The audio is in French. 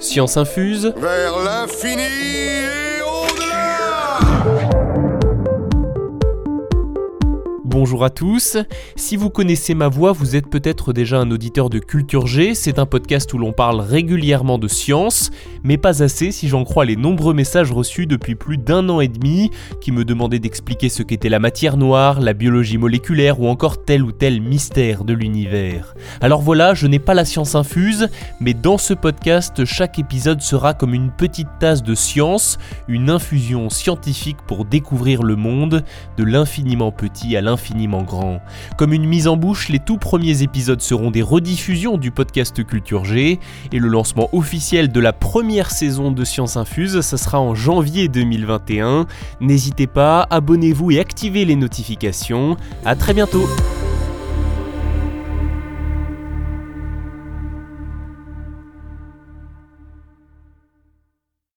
Science infuse vers l'infini et au-delà Bonjour à tous. Si vous connaissez ma voix, vous êtes peut-être déjà un auditeur de Culture G. C'est un podcast où l'on parle régulièrement de science, mais pas assez si j'en crois les nombreux messages reçus depuis plus d'un an et demi qui me demandaient d'expliquer ce qu'était la matière noire, la biologie moléculaire ou encore tel ou tel mystère de l'univers. Alors voilà, je n'ai pas la science infuse, mais dans ce podcast, chaque épisode sera comme une petite tasse de science, une infusion scientifique pour découvrir le monde, de l'infiniment petit à l'infiniment infiniment grand. Comme une mise en bouche, les tout premiers épisodes seront des rediffusions du podcast Culture G, et le lancement officiel de la première saison de Science Infuse, ça sera en janvier 2021. N'hésitez pas, abonnez-vous et activez les notifications. A très bientôt